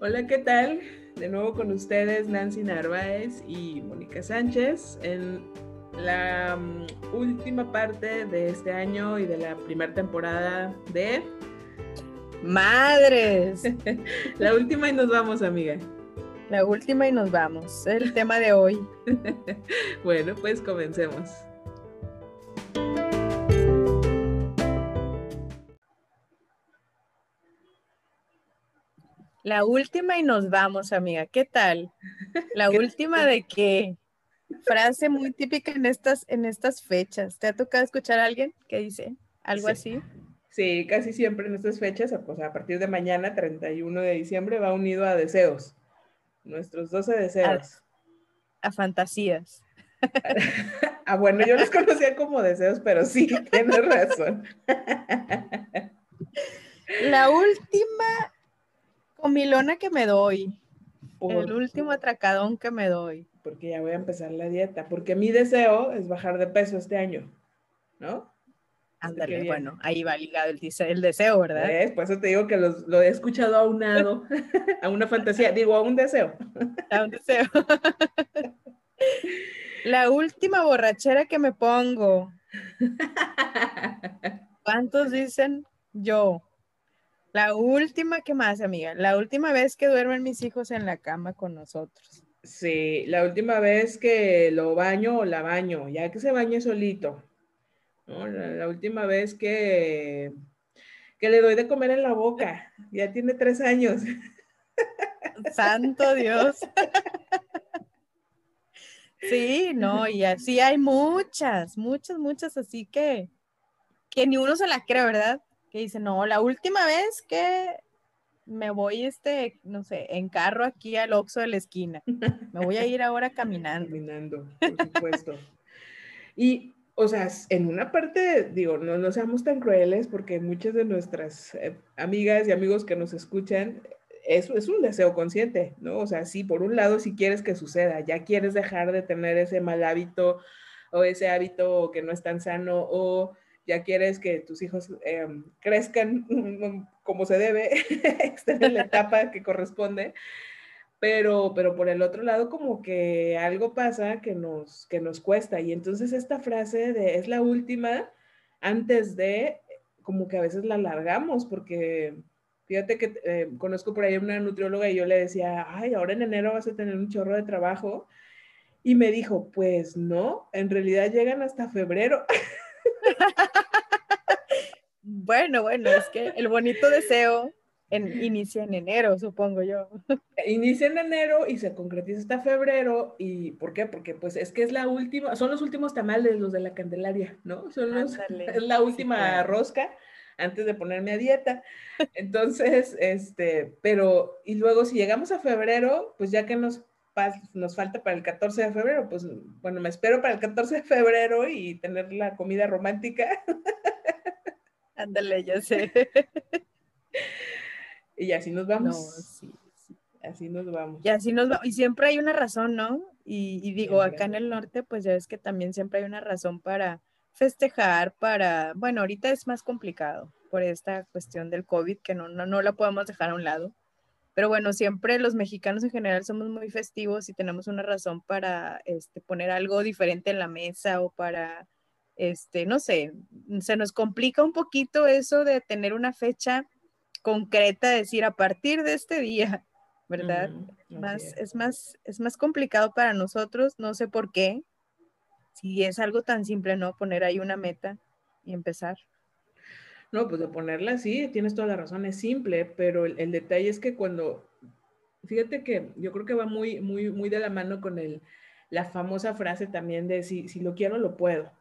Hola, ¿qué tal? De nuevo con ustedes Nancy Narváez y Mónica Sánchez en la um, última parte de este año y de la primera temporada de Madres. la última y nos vamos, amiga. La última y nos vamos. El tema de hoy. bueno, pues comencemos. La última y nos vamos, amiga. ¿Qué tal? La última de qué? Frase muy típica en estas, en estas fechas. ¿Te ha tocado escuchar a alguien que dice algo así? Sí, casi siempre en estas fechas, pues a partir de mañana, 31 de diciembre, va unido a deseos. Nuestros 12 deseos. A, fantasías. ah, bueno, yo los conocía como deseos, pero sí, tienes razón. La última comilona que me doy. el último atracadón que me doy. Porque ya voy a empezar la dieta. Porque mi deseo es bajar de peso este año, ¿no? Ándale, bueno, ahí va ligado el, el deseo, ¿verdad? Por eso te digo que lo he escuchado aunado a una fantasía, digo, a un deseo. A un deseo. La última borrachera que me pongo. ¿Cuántos dicen yo? La última, ¿qué más, amiga? La última vez que duermen mis hijos en la cama con nosotros. Sí, la última vez que lo baño o la baño, ya que se bañe solito. La, última vez que, que le doy de comer en la boca, ya tiene tres años. Santo Dios. Sí, no, y así hay muchas, muchas, muchas, así que, que ni uno se la cree, ¿verdad? Que dice, no, la última vez que me voy, este, no sé, en carro aquí al Oxxo de la esquina. Me voy a ir ahora caminando. Caminando, por supuesto. y, o sea, en una parte, digo, no, no seamos tan crueles porque muchas de nuestras eh, amigas y amigos que nos escuchan, eso es un deseo consciente, ¿no? O sea, sí, por un lado, si quieres que suceda, ya quieres dejar de tener ese mal hábito o ese hábito que no es tan sano o ya quieres que tus hijos em, crezcan como se debe, estén en la etapa que corresponde, pero, pero por el otro lado como que algo pasa que nos, que nos cuesta y entonces esta frase de es la última antes de, como que a veces la alargamos porque fíjate que eh, conozco por ahí una nutrióloga y yo le decía, ay, ahora en enero vas a tener un chorro de trabajo. Y me dijo, pues no, en realidad llegan hasta febrero. bueno, bueno, es que el bonito deseo inicia en enero, supongo yo. Inicia en enero y se concretiza hasta febrero. ¿Y por qué? Porque pues es que es la última, son los últimos tamales los de la Candelaria, ¿no? Son los, es la última rosca antes de ponerme a dieta. Entonces, este, pero, y luego si llegamos a febrero, pues ya que nos nos falta para el 14 de febrero, pues bueno, me espero para el 14 de febrero y tener la comida romántica. Ándale, ya sé. Y así nos vamos. Así nos vamos. Y así nos vamos. Y siempre hay una razón, ¿no? Y, digo, acá en el norte, pues ya ves que también siempre hay una razón para festejar, para, bueno, ahorita es más complicado por esta cuestión del COVID, que no, no, no la podemos dejar a un lado pero bueno, siempre los mexicanos en general somos muy festivos y tenemos una razón para este, poner algo diferente en la mesa o para, este, no sé, se nos complica un poquito eso de tener una fecha concreta, decir a partir de este día, ¿verdad? más, es. más, es más complicado para nosotros, no sé por qué, si es algo tan simple, ¿no? Poner ahí una meta y empezar. No, pues de ponerla así, tienes toda la razón, es simple, pero el, detalle es que cuando, fíjate que yo creo que va muy, muy, muy de la mano con el, la famosa frase también de si, si lo quiero, lo puedo.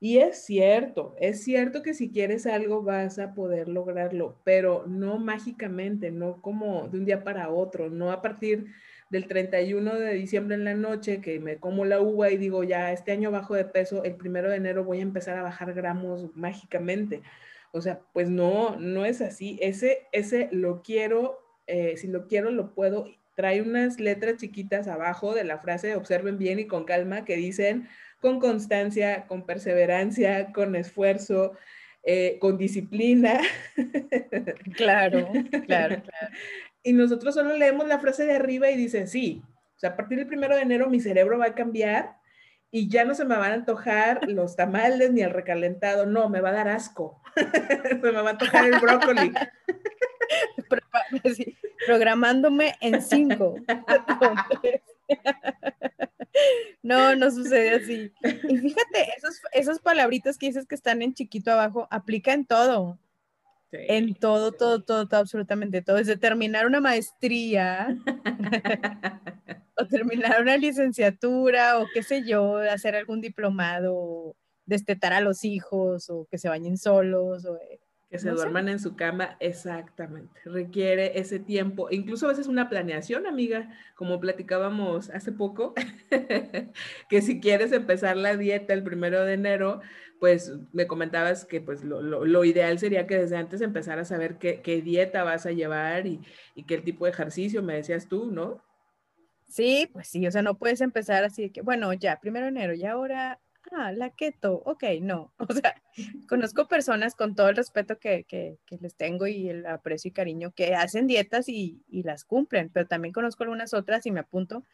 Y es cierto, es cierto que si quieres algo vas a poder lograrlo, pero no mágicamente, no como de un día para otro, no a partir del 31 de diciembre en la noche que me como la uva y digo, ya, este año bajo de peso, el primero de enero voy a empezar a bajar gramos mágicamente. O sea, pues no, no es así. Ese, ese lo quiero, eh, si lo quiero, lo puedo. Trae unas letras chiquitas abajo de la frase, observen bien y con calma, que dicen con constancia, con perseverancia, con esfuerzo, eh, con disciplina. Claro, claro, claro. y nosotros solo leemos la frase de arriba y dice, sí, o sea, a partir del primero de enero mi cerebro va a cambiar y ya no se me van a antojar los tamales ni el recalentado, no, me va a dar asco, se me va a antojar el brócoli. programándome en cinco. No, no sucede así. Y fíjate, esos, esos palabritas que dices que están en chiquito abajo, aplica en todo. En todo, todo, todo, todo, absolutamente todo. Desde terminar una maestría o terminar una licenciatura o qué sé yo, hacer algún diplomado, destetar a los hijos o que se bañen solos o eh, que se duerman en su cama, exactamente. Requiere ese tiempo, incluso a veces una planeación, amiga, como platicábamos hace poco, que si quieres empezar la dieta el primero de enero, pues me comentabas que pues lo, ideal sería que desde antes empezar a saber qué, dieta vas a llevar y, y qué tipo de ejercicio, me decías tú, ¿no? Sí, pues sí, o sea, no puedes empezar así que, bueno, ya, primero de enero, y ahora ah, la keto, ok, no. O sea, conozco personas con todo el respeto que, que, que, les tengo y el aprecio y cariño que hacen dietas y, y, las cumplen, pero también conozco algunas otras y me apunto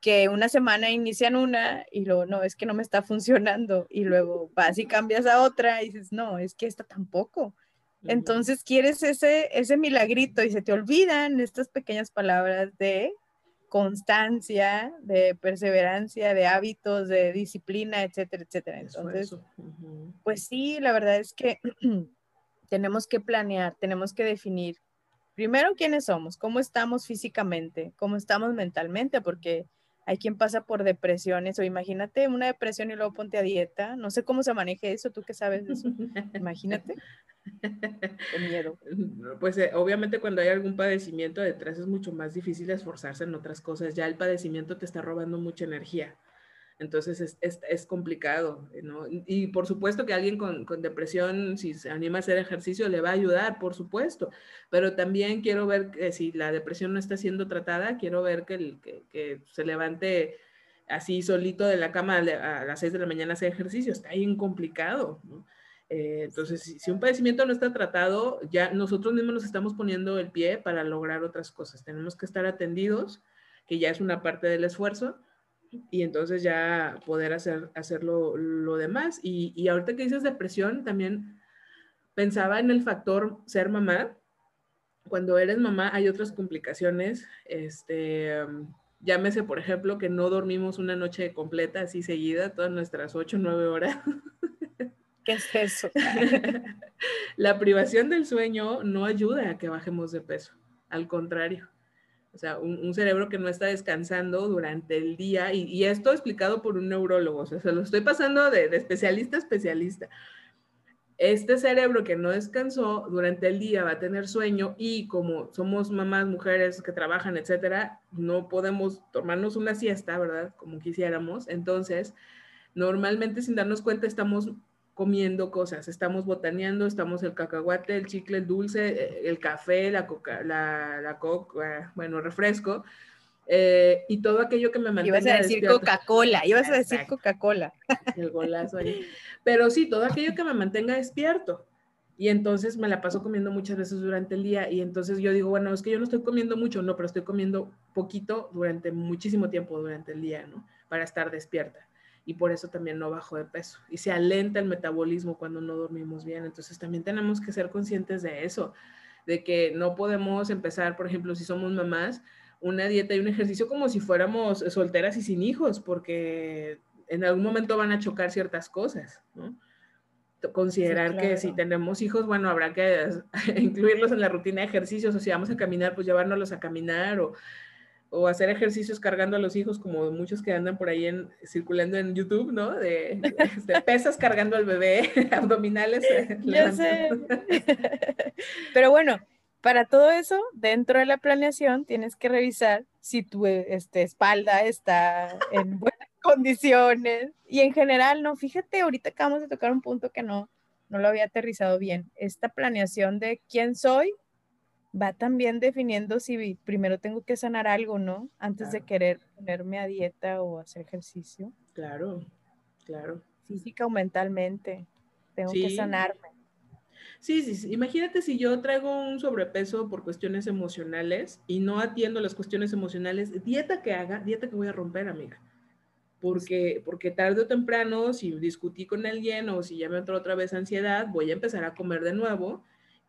que una semana inician una y luego, no, es que no me está funcionando y luego vas y cambias a otra y dices, no, es que esta tampoco. Entonces quieres ese, ese milagrito y se te olvidan estas pequeñas palabras de constancia, de perseverancia, de hábitos, de disciplina, etcétera, etcétera. Entonces, pues sí, la verdad es que tenemos que planear, tenemos que definir primero quiénes somos, cómo estamos físicamente, cómo estamos mentalmente, porque hay quien pasa por depresiones o imagínate una depresión y luego ponte a dieta. No sé cómo se maneje eso, tú qué sabes de eso. Imagínate. Qué miedo. Pues eh, obviamente cuando hay algún padecimiento detrás es mucho más difícil esforzarse en otras cosas. Ya el padecimiento te está robando mucha energía. Entonces es, es, es complicado, ¿no? Y por supuesto que alguien con, con, depresión, si se anima a hacer ejercicio, le va a ayudar, por supuesto. Pero también quiero ver que si la depresión no está siendo tratada, quiero ver que, que, que se levante así solito de la cama a las 6 de la mañana a hacer ejercicio. Está bien complicado, ¿no? Eh, entonces, si, un padecimiento no está tratado, ya nosotros mismos nos estamos poniendo el pie para lograr otras cosas. Tenemos que estar atendidos, que ya es una parte del esfuerzo, y entonces ya poder hacer, hacerlo lo demás. Y, y ahorita que dices depresión, también pensaba en el factor ser mamá. Cuando eres mamá hay otras complicaciones, este, llámese por ejemplo que no dormimos una noche completa así seguida, todas nuestras 8 o 9 horas. ¿Qué es eso? la privación del sueño no ayuda a que bajemos de peso, al contrario. O sea, un, cerebro que no está descansando durante el día, y, esto explicado por un neurólogo, o sea, se lo estoy pasando de, de especialista a especialista. Este cerebro que no descansó durante el día va a tener sueño y como somos mamás, mujeres que trabajan, etcétera, no podemos tomarnos una siesta, ¿verdad? Como quisiéramos. Entonces, normalmente sin darnos cuenta estamos comiendo cosas, estamos botaneando, estamos el cacahuate, el chicle, el dulce, eh, el café, la coca, la, la coca, bueno, refresco, eh, y todo aquello que me mantenga Ibas a decir Coca-Cola, ibas a decir Coca-Cola. El golazo ahí. Pero sí, todo aquello que me mantenga despierto. Y entonces me la paso comiendo muchas veces durante el día y entonces yo digo, bueno, es que yo no estoy comiendo mucho, no, pero estoy comiendo poquito durante muchísimo tiempo durante el día, ¿no? Para estar despierta y por eso también no bajo de peso. Y se alenta el metabolismo cuando no dormimos bien. Entonces también tenemos que ser conscientes de eso, de que no podemos empezar, por ejemplo, si somos mamás, una dieta y un ejercicio como si fuéramos solteras y sin hijos, porque en algún momento van a chocar ciertas cosas, ¿no? Considerar que si tenemos hijos, bueno, habrá que incluirlos en la rutina de ejercicios, o si vamos a caminar, pues llevárnoslos a caminar, o o hacer ejercicios cargando a los hijos, como muchos que andan por ahí en, circulando en YouTube, ¿no? De, pesas cargando al bebé, abdominales. Eh, sé. Pero bueno, para todo eso, dentro de la planeación, tienes que revisar si tu este, espalda está en buenas condiciones. Y en general, no, fíjate, ahorita acabamos de tocar un punto que no, no lo había aterrizado bien. Esta planeación de quién soy, va también definiendo si primero tengo que sanar algo, ¿no? Antes de querer ponerme a dieta o hacer ejercicio. Claro, claro. Física o mentalmente. Tengo que sanarme. Sí, sí, sí. Imagínate si yo traigo un sobrepeso por cuestiones emocionales y no atiendo las cuestiones emocionales, dieta que haga, dieta que voy a romper, amiga. Porque, porque tarde o temprano, si discutí con alguien o si ya me entró otra vez ansiedad, voy a empezar a comer de nuevo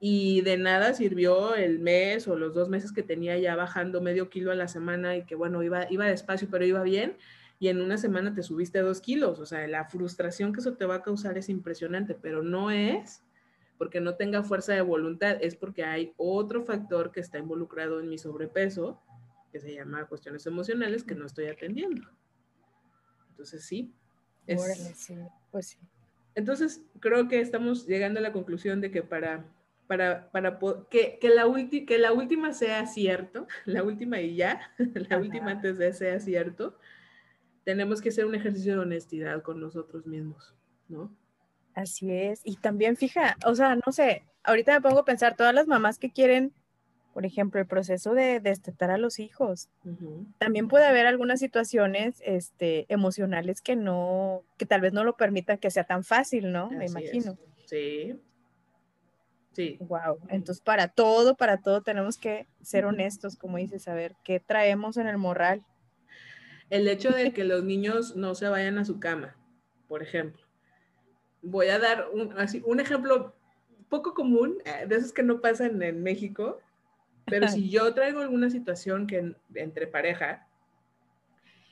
y de nada sirvió el mes o los dos meses que tenía ya bajando medio kilo a la semana y que bueno, iba, iba despacio, pero iba bien y en una semana te subiste dos kilos. O sea, la frustración que eso te va a causar es impresionante, pero no es porque no tenga fuerza de voluntad, es porque hay otro factor que está involucrado en mi sobrepeso, que se llama cuestiones emocionales, que no estoy atendiendo. Entonces, sí. sí, pues sí. Entonces, creo que estamos llegando a la conclusión de que para, para, para que, que, la que la última sea cierto, la última y ya, la última antes de sea cierto, tenemos que hacer un ejercicio de honestidad con nosotros mismos, ¿no? Así es. Y también fija, o sea, no sé, ahorita me pongo a pensar, todas las mamás que quieren, por ejemplo, el proceso de destetar a los hijos, también puede haber algunas situaciones este, emocionales que no, que tal vez no lo permitan que sea tan fácil, ¿no? me imagino. Sí. Sí. Wow. Entonces, para todo, para todo tenemos que ser honestos, como dices, saber qué traemos en el morral. El hecho de que los niños no se vayan a su cama, por ejemplo. Voy a dar un, así, un ejemplo poco común, eh, de esos que no pasan en México, pero si yo traigo alguna situación que entre pareja,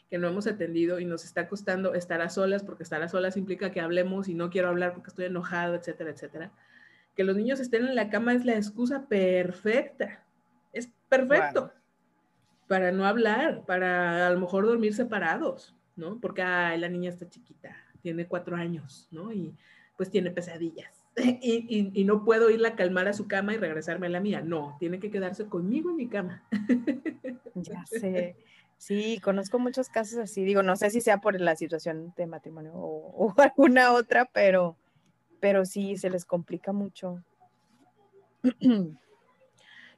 que no hemos atendido y nos está costando estar a solas, porque estar a solas implica que hablemos y no quiero hablar porque estoy enojado, etcétera, etcétera. Que los niños estén en la cama es la excusa perfecta. Es perfecto para no hablar, para a lo mejor dormir separados, ¿no? Porque la niña está chiquita, tiene cuatro años, ¿no? Y pues tiene pesadillas. Y, y, no puedo irla a calmar a su cama y regresarme a la mía. No, tiene que quedarse conmigo en mi cama. Ya sé. Sí, conozco muchos casos así. Digo, no sé si sea por la situación de matrimonio o, o alguna otra, pero, pero sí, se les complica mucho.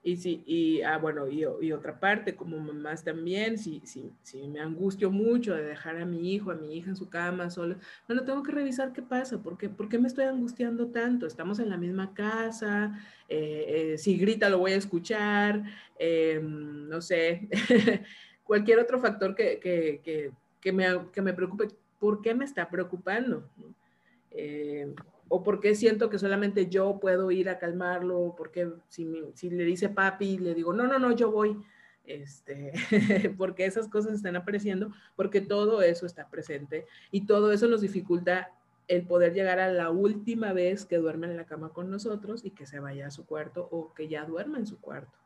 Y sí, y ah, bueno, y, y, otra parte, como mamás también, si, si, si me angustio mucho de dejar a mi hijo, a mi hija en su cama solo, bueno, tengo que revisar qué pasa, ¿por qué, ¿por qué me estoy angustiando tanto? Estamos en la misma casa, eh, eh, si grita lo voy a escuchar, eh, no sé, cualquier otro factor que, que, que, que, me, que me preocupe, ¿por qué me está preocupando? O por qué siento que solamente yo puedo ir a calmarlo, porque si, si le dice papi, le digo, no, no, no, yo voy, este, porque esas cosas están apareciendo, porque todo eso está presente y todo eso nos dificulta el poder llegar a la última vez que duerme en la cama con nosotros y que se vaya a su cuarto o que ya duerma en su cuarto.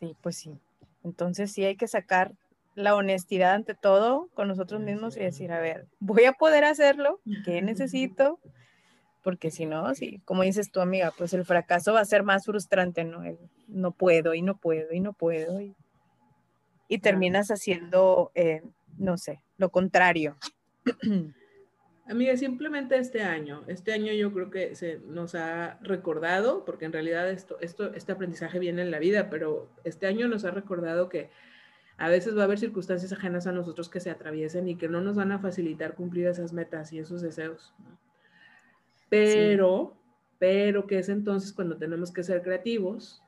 Sí, pues sí. Entonces sí hay que sacar la honestidad ante todo con nosotros mismos y decir, a ver, voy a poder hacerlo, ¿qué necesito? Porque si no, sí, como dices tu amiga, pues el fracaso va a ser más frustrante, ¿no? no puedo y no puedo y no puedo. Y, terminas haciendo, eh, no sé, lo contrario. Amiga, simplemente este año, este año yo creo que se nos ha recordado, porque en realidad esto, esto, este aprendizaje viene en la vida, pero este año nos ha recordado que a veces va a haber circunstancias ajenas a nosotros que se atraviesen y que no nos van a facilitar cumplir esas metas y esos deseos. Pero, pero que es entonces cuando tenemos que ser creativos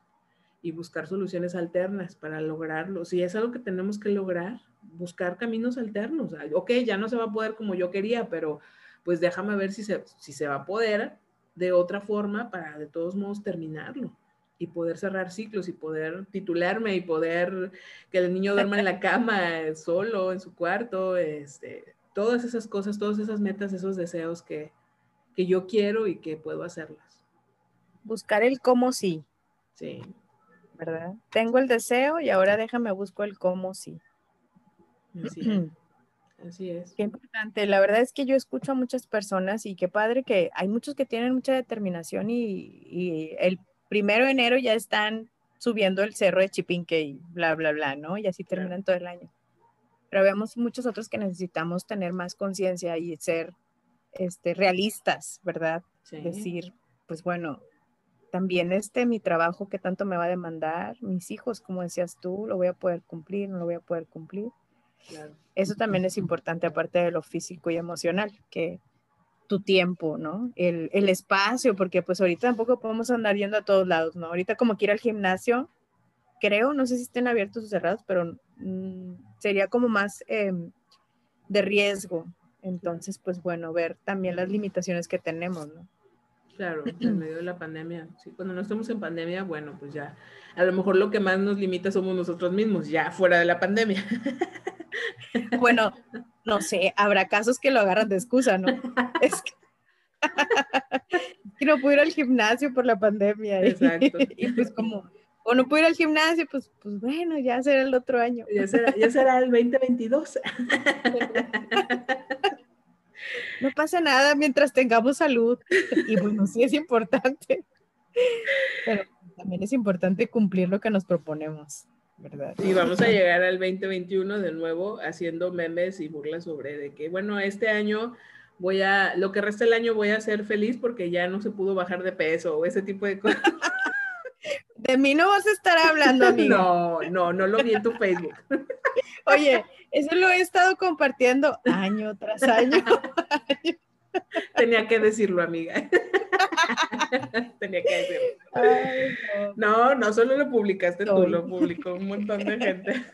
y buscar soluciones alternas para lograrlo. Si es algo que tenemos que lograr, buscar caminos alternos. Ok, ya no se va a poder como yo quería, pero pues déjame ver si se, si se va a poder de otra forma para de todos modos terminarlo y poder cerrar ciclos y poder titularme y poder que el niño duerma en la cama solo, en su cuarto, este, todas esas cosas, todas esas metas, esos deseos que, que yo quiero y que puedo hacerlas. Buscar el cómo sí. Sí. ¿Verdad? Tengo el deseo y ahora déjame busco el cómo sí. Así es. Así es. Qué importante. La verdad es que yo escucho a muchas personas y qué padre que hay muchos que tienen mucha determinación y, y el primero de enero ya están subiendo el cerro de Chipinque y bla, bla, bla, ¿no? Y así terminan todo el año. Pero vemos muchos otros que necesitamos tener más conciencia y ser este, realistas, ¿verdad? Decir, pues bueno, también este mi trabajo que tanto me va a demandar, mis hijos, como decías tú, lo voy a poder cumplir, no lo voy a poder cumplir. Eso también es importante, aparte de lo físico y emocional, que tu tiempo, ¿no? El, el, espacio, porque pues ahorita tampoco podemos andar yendo a todos lados, ¿no? Ahorita como que ir al gimnasio, creo, no sé si estén abiertos o cerrados, pero mm, sería como más em, de riesgo. Entonces, pues bueno, ver también las limitaciones que tenemos, ¿no? Claro, en medio de la pandemia. Sí, cuando no estamos en pandemia, bueno, pues ya, a lo mejor lo que más nos limita somos nosotros mismos, ya fuera de la pandemia. Bueno, no sé, habrá casos que lo agarran de excusa, ¿no? Es que, no puedo ir al gimnasio por la pandemia. Exacto. Y, pues como, o no puedo ir al gimnasio, pues, pues bueno, ya será el otro año. Ya será, ya será el 2022. No pasa nada mientras tengamos salud. Y bueno, sí es importante. Pero también es importante cumplir lo que nos proponemos. ¿Verdad? Y vamos a llegar al 2021 de nuevo haciendo memes y burlas sobre de que, bueno, este año voy a, lo que resta del año voy a ser feliz porque ya no se pudo bajar de peso o ese tipo de cosas. De mí no vas a estar hablando, amigo. No, no, no lo vi en tu Facebook. Oye, eso lo he estado compartiendo año tras año. Tenía que decirlo, amiga. Tenía que decirlo. no. no. solo lo publicaste tú, lo publicó un montón de gente.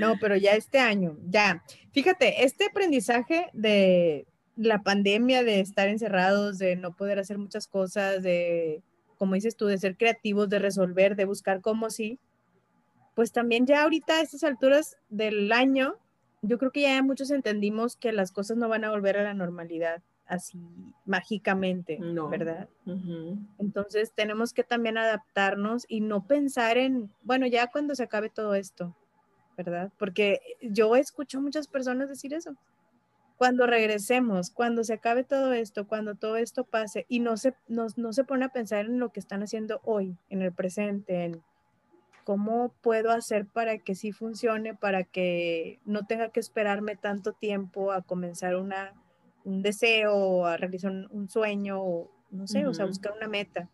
no, pero ya este año, ya. Fíjate, este aprendizaje de la pandemia, de estar encerrados, de no poder hacer muchas cosas, de, como dices tú, de ser creativos, de resolver, de buscar cómo sí, pues también ya ahorita a estas alturas del año, yo creo que ya muchos entendimos que las cosas no van a volver a la normalidad así mágicamente, ¿verdad? Entonces tenemos que también adaptarnos y no pensar en, bueno, ya cuando se acabe todo esto, ¿verdad? Porque yo escucho muchas personas decir eso. Cuando regresemos, cuando se acabe todo esto, cuando todo esto pase y no se, no, no se pone a pensar en lo que están haciendo hoy, en el presente, en cómo puedo hacer para que sí funcione, para que no tenga que esperarme tanto tiempo a comenzar una un deseo, a realizar un, sueño, o no sé, o sea, buscar una meta.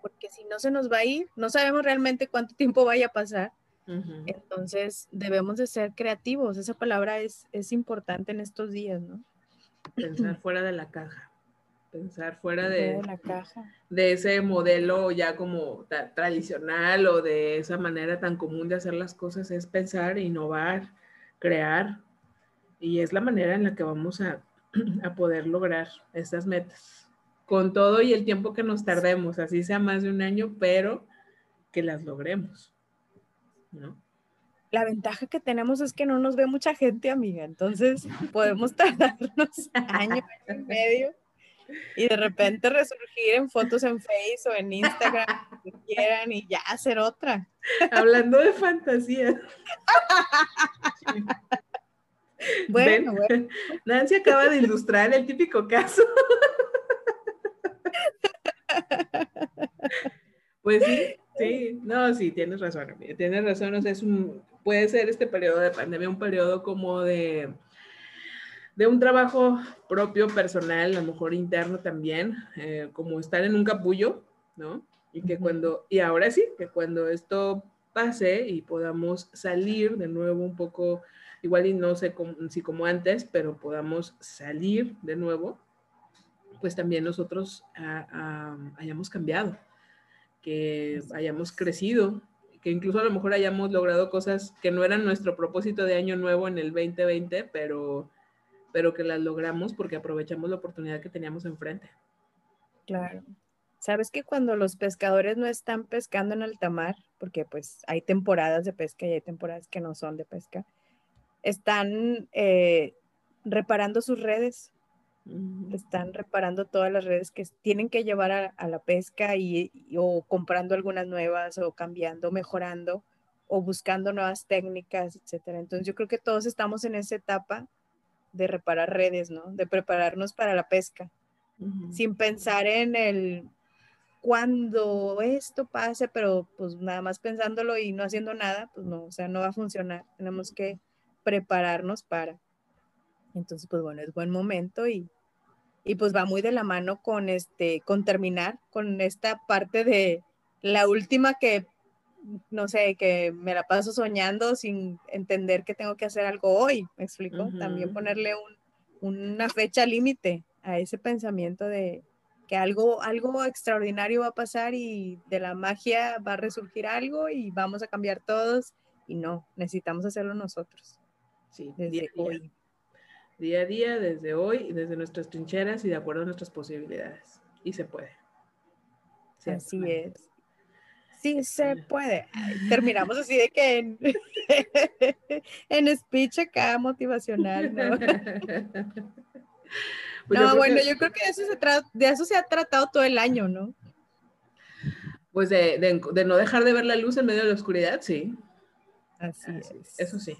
Porque si no se nos va a ir, no sabemos realmente cuánto tiempo vaya a pasar. Entonces debemos de ser creativos. Esa palabra es, es importante en estos días, ¿no? Pensar fuera de la caja. Pensar fuera de, la caja. de ese modelo ya como tradicional o de esa manera tan común de hacer las cosas es pensar, innovar, crear. Y es la manera en la que vamos a a poder lograr estas metas. Con todo y el tiempo que nos tardemos, así sea más de un año, pero que las logremos. La ventaja que tenemos es que no nos ve mucha gente, amiga, entonces podemos tardarnos año y medio y de repente resurgir en fotos en Facebook o en Instagram, que quieran, y ya hacer otra. Hablando de fantasía. Bueno, Nancy acaba de ilustrar el típico caso. Pues sí, sí, no, sí, tienes razón, tienes razón, o sea, es un, puede ser este periodo de pandemia un periodo como de, de un trabajo propio, personal, a lo mejor interno también, eh, como estar en un capullo, ¿no? Y que cuando, y ahora sí, que cuando esto pase y podamos salir de nuevo un poco igual y no sé si como antes, pero podamos salir de nuevo, pues también nosotros ah, ah, hayamos cambiado, que hayamos crecido, que incluso a lo mejor hayamos logrado cosas que no eran nuestro propósito de año nuevo en el 2020, pero, pero que las logramos porque aprovechamos la oportunidad que teníamos enfrente. Claro. Sabes que cuando los pescadores no están pescando en alta mar, porque pues hay temporadas de pesca y hay temporadas que no son de pesca, están eh, reparando sus redes, están reparando todas las redes que tienen que llevar a, la pesca y, o comprando algunas nuevas o cambiando, mejorando o buscando nuevas técnicas, etcétera. Entonces yo creo que todos estamos en esa etapa de reparar redes, ¿no? De prepararnos para la pesca, sin pensar en el cuando esto pase, pero pues nada más pensándolo y no haciendo nada, pues no, o sea, no va a funcionar. Tenemos que prepararnos para. Entonces, pues bueno, es buen momento y, y pues va muy de la mano con este, con terminar con esta parte de la última que, no sé, que me la paso soñando sin entender que tengo que hacer algo hoy, me explico. También ponerle un, una fecha límite a ese pensamiento de que algo, algo extraordinario va a pasar y de la magia va a resurgir algo y vamos a cambiar todos. Y no, necesitamos hacerlo nosotros. Sí, desde día, hoy. Día a día, desde hoy, desde nuestras trincheras y de acuerdo a nuestras posibilidades. Y se puede. Así es. Sí se puede. terminamos así de que en, en speech acá motivacional, ¿no? Pues no, bueno, yo creo que de eso, se de eso se ha tratado todo el año, ¿no? Pues de, no dejar de ver la luz en medio de la oscuridad, sí. Así, es. Eso sí.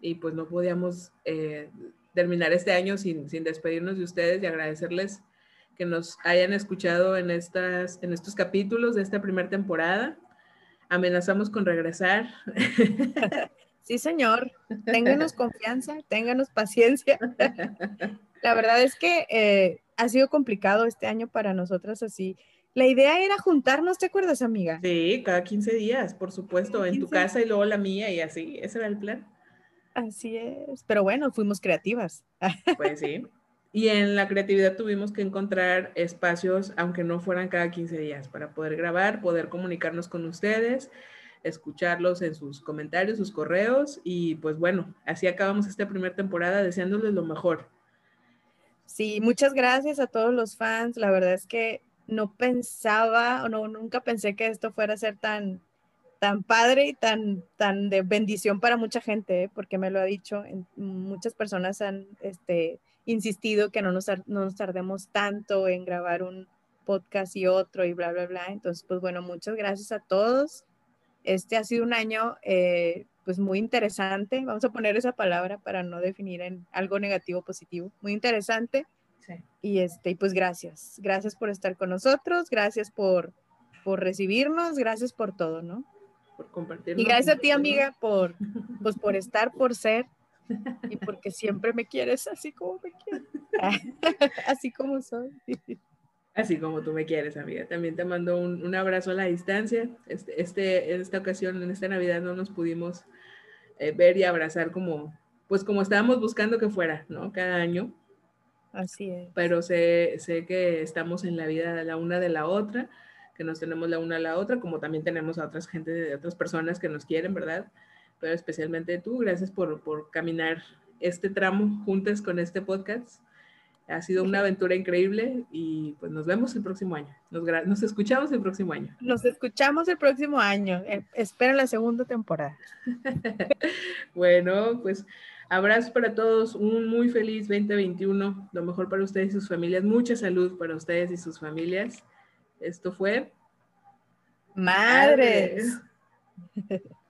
Y pues no podíamos eh, terminar este año sin, sin despedirnos de ustedes y agradecerles que nos hayan escuchado en, estas, en estos capítulos de esta primera temporada. Amenazamos con regresar. Sí, señor. Ténganos confianza, ténganos paciencia. La verdad es que eh, ha sido complicado este año para nosotras así. La idea era juntarnos, ¿te acuerdas, amiga? Sí, cada 15 días, por supuesto, en tu casa y luego la mía y así. Ese era el plan. Así es. Pero bueno, fuimos creativas. Pues sí. Y en la creatividad tuvimos que encontrar espacios, aunque no fueran cada 15 días, para poder grabar, poder comunicarnos con ustedes, escucharlos en sus comentarios, sus correos. Y pues bueno, así acabamos esta primera temporada deseándoles lo mejor. Sí, muchas gracias a todos los fans. La verdad es que no pensaba o no, nunca pensé que esto fuera a ser tan, tan padre y tan, tan de bendición para mucha gente, ¿eh? porque me lo ha dicho, muchas personas han este, insistido que no nos, no nos tardemos tanto en grabar un podcast y otro y bla, bla, bla. Entonces, pues bueno, muchas gracias a todos. Este ha sido un año eh, pues muy interesante. Vamos a poner esa palabra para no definir en algo negativo positivo. Muy interesante. Sí. Y este, pues gracias. Gracias por estar con nosotros. Gracias por, por recibirnos. Gracias por todo, ¿no? Por compartir. Y gracias a ti, amiga, por, pues, por estar, por ser y porque siempre me quieres así como me quieres, así como soy. Así como tú me quieres, amiga. También te mando un, abrazo a la distancia. Este, este, en esta ocasión, en esta Navidad, no nos pudimos eh, ver y abrazar como, pues como estábamos buscando que fuera, ¿no? Cada año. Así es. Pero sé, sé que estamos en la vida de la una de la otra, que nos tenemos la una a la otra, como también tenemos a otras gente, de otras personas que nos quieren, ¿verdad? pero especialmente tú, gracias por, por caminar este tramo juntas con este podcast. Ha sido una aventura increíble y pues nos vemos el próximo año. Nos, nos escuchamos el próximo año. Nos escuchamos el próximo año. Eh, espera la segunda temporada. bueno, pues abrazos para todos. Un muy feliz 2021. Lo mejor para ustedes y sus familias. Mucha salud para ustedes y sus familias. Esto fue... Madres.